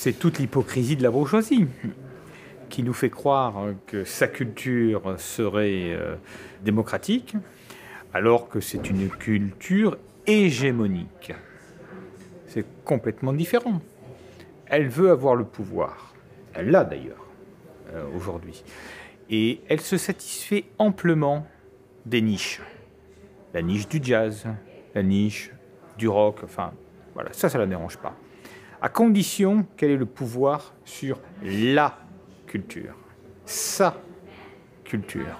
C'est toute l'hypocrisie de la bourgeoisie qui nous fait croire que sa culture serait euh, démocratique, alors que c'est une culture hégémonique. C'est complètement différent. Elle veut avoir le pouvoir. Elle l'a d'ailleurs euh, aujourd'hui. Et elle se satisfait amplement des niches. La niche du jazz, la niche du rock, enfin voilà, ça, ça ne la dérange pas. À condition qu'elle ait le pouvoir sur la culture, sa culture.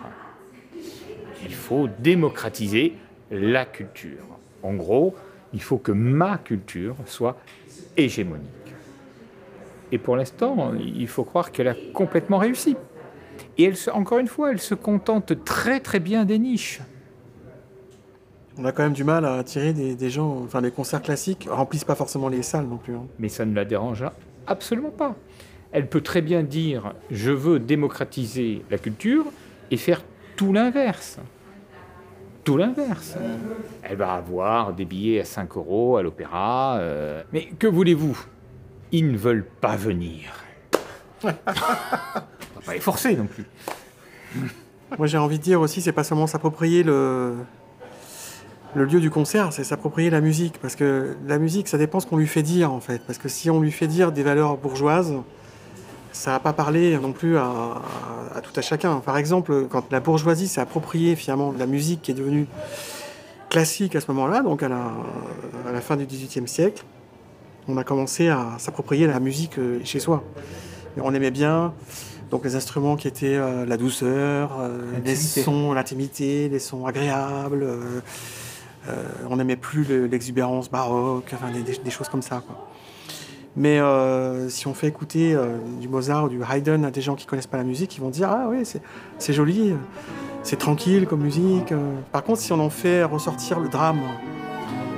Il faut démocratiser la culture. En gros, il faut que ma culture soit hégémonique. Et pour l'instant, il faut croire qu'elle a complètement réussi. Et elle, encore une fois, elle se contente très très bien des niches. On a quand même du mal à attirer des, gens, enfin les concerts classiques remplissent pas forcément les salles non plus. Hein. Mais ça ne la dérange absolument pas. Elle peut très bien dire je veux démocratiser la culture et faire tout l'inverse. Tout l'inverse. Elle va avoir des billets à 5 euros à l'opéra. Euh, mais que voulez-vous? Ils ne veulent pas venir. On va pas les forcer non plus. Moi j'ai envie de dire aussi, c'est pas seulement s'approprier le, le lieu du concert, c'est s'approprier la musique. Parce que la musique, ça dépend ce qu'on lui fait dire, en fait. Parce que si on lui fait dire des valeurs bourgeoises, ça va pas parler non plus à, tout à chacun. Par exemple, quand la bourgeoisie s'est appropriée finalement de la musique qui est devenue classique à ce moment-là, donc à la, à la fin du XVIIIe siècle, on a commencé à s'approprier la musique euh, chez soi. Et on aimait bien donc les instruments qui étaient euh, la douceur, euh, les sons, l'intimité, les sons agréables. Euh, on n'aimait plus l'exubérance baroque, des, choses comme ça. Mais euh, si on fait écouter euh, du Mozart ou du Haydn à des gens qui connaissent pas la musique, ils vont dire Ah oui, c'est joli, c'est tranquille comme musique. Par contre, si on en fait ressortir le drame,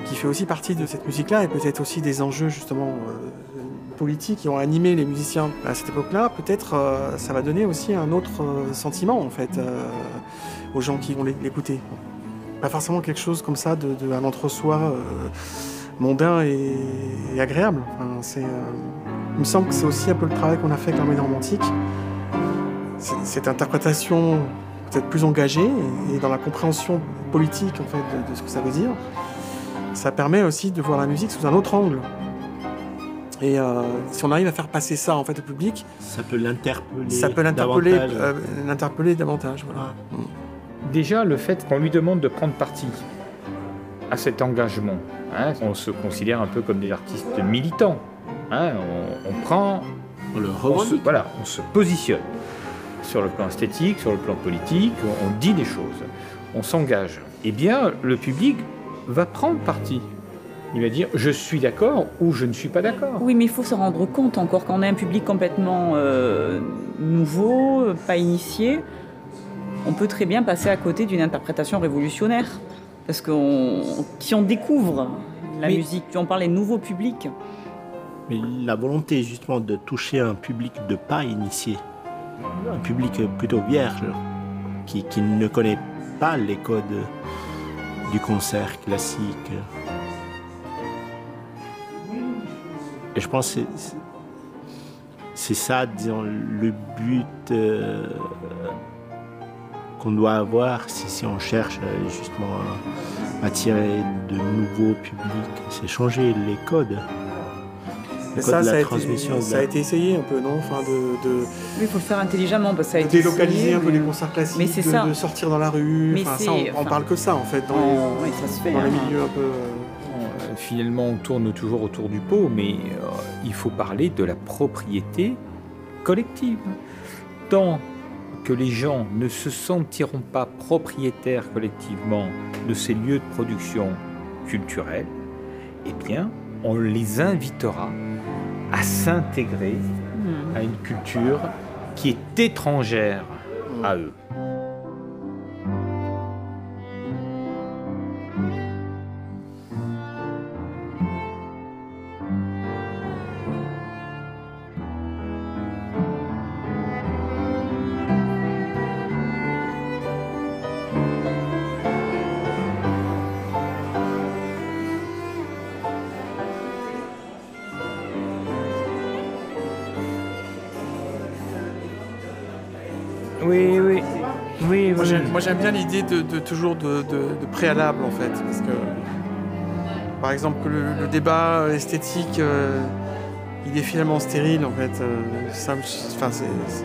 qui fait aussi partie de cette musique-là, et peut-être aussi des enjeux justement politiques qui ont animé les musiciens à cette époque-là, peut-être ça va donner aussi un autre sentiment en fait aux gens qui vont l'écouter pas forcément quelque chose comme ça, de, un entre-soi euh, mondain et, agréable. c'est, euh, il me semble que c'est aussi un peu le travail qu'on a fait avec l'armée romantique. cette interprétation peut-être plus engagée et, dans la compréhension politique en fait de, ce que ça veut dire, ça permet aussi de voir la musique sous un autre angle. Et euh, si on arrive à faire passer ça en fait au public, ça peut l'interpeller. Ça peut l'interpeller, l'interpeller davantage. Voilà. Mm. Déjà, le fait qu'on lui demande de prendre parti à cet engagement, hein, on se considère un peu comme des artistes militants. Hein, on, prend, on, le se, voilà, on se positionne sur le plan esthétique, sur le plan politique, on, dit des choses, on s'engage. Eh bien, le public va prendre parti. Il va dire je suis d'accord ou je ne suis pas d'accord. Oui, mais il faut se rendre compte encore qu'on a un public complètement euh, nouveau, pas initié on peut très bien passer à côté d'une interprétation révolutionnaire. Parce que si on découvre la musique, si on parle des nouveaux publics. Mais la volonté justement de toucher un public de pas initié, un public plutôt vierge, qui, ne connaît pas les codes du concert classique. Et je pense que c'est ça, disons, le but. Euh, qu'on doit avoir si, on cherche euh, justement à attirer de nouveaux publics, c'est changer les codes. Mais ça, ça, a été, ça a été essayé un peu, non enfin, de, il faut le faire intelligemment. Parce que ça a été délocaliser un peu les concerts classiques, mais de, ça. de, sortir dans la rue. Mais ça, on, parle que ça, en fait, dans, les, ça dans les hein. milieux un peu... Euh, finalement, on tourne toujours autour du pot, mais euh, il faut parler de la propriété collective. Tant que les gens ne se sentiront pas propriétaires collectivement de ces lieux de production culturelle, eh bien, on les invitera à s'intégrer hmm. à une culture qui est étrangère à eux. Oui, oui. Oui, Moi j'aime, bien l'idée de, de- toujours de, de- de préalable en fait, parce que par exemple que le, le débat esthétique, euh, il est finalement stérile en fait. euh, enfin, c'est, c'est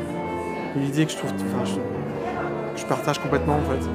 une idée que je trouve, enfin, je, que je partage complètement en fait.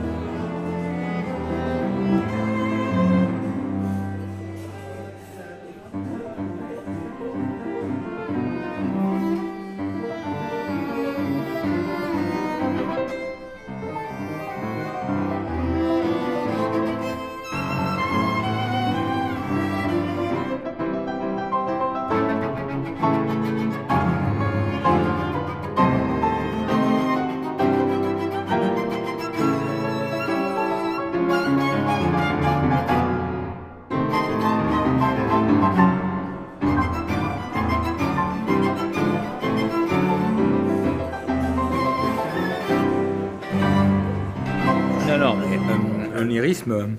Non, non, mais euh, un lyrisme,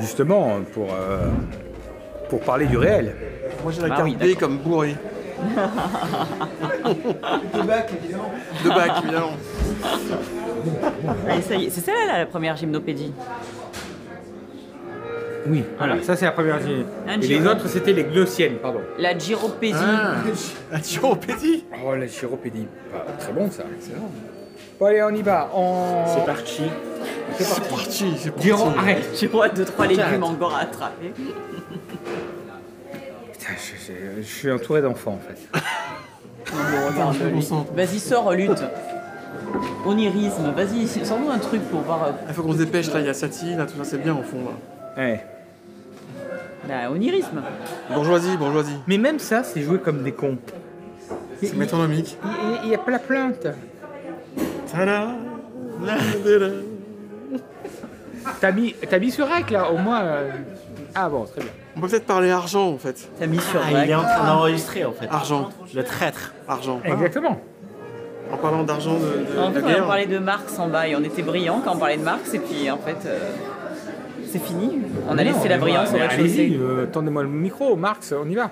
justement, pour, euh, pour parler du réel. Moi j'ai la Ah carte oui, B d'accord. comme bourré. De bac évidemment. De bac évidemment. Allez, ça y est, c'est celle-là la première gymnopédie. Oui, voilà, ça c'est la première. Un Et les gyro. autres c'était les glossiennes, pardon. La gyropédie. La gyropédie. Oh, la chiropédie. Bah, très bon ça, excellent. Bon, allez, on y va. On... C'est parti. C'est C'est parti. parti, c'est parti. Gyro, arrête. Tu vois deux trois légumes encore à attraper. Je, je- je suis entouré d'enfants en fait. Vas-y, sors, lutte. Onirisme, vas-y, sors-nous un truc pour voir. euh, Il faut qu'on se dépêche là, il y a Satie, là tout ça c'est bien au fond là. Ouais. bah, onirisme. Bourgeoisie, bourgeoisie. Mais même ça, c'est joué comme des cons. C'est métronomique. Il n'y a pas la plainte. T'as mis, t'as mis sur rec là, au moins. euh, Ah bon, très bien. On peut peut-être parler argent en fait. T'as mis sur Ah, il est en train d'enregistrer en fait. Argent, Le traître. argent. Exactement. En parlant d'argent de, de, En de fait, on guerre. a parlé de Marx en bas et on était brillants quand on parlait de Marx et puis en fait euh, c'est fini. On a laissé la brillance au rez-de-chaussée. Allez-y, euh, tendez-moi le micro, Marx, on y va.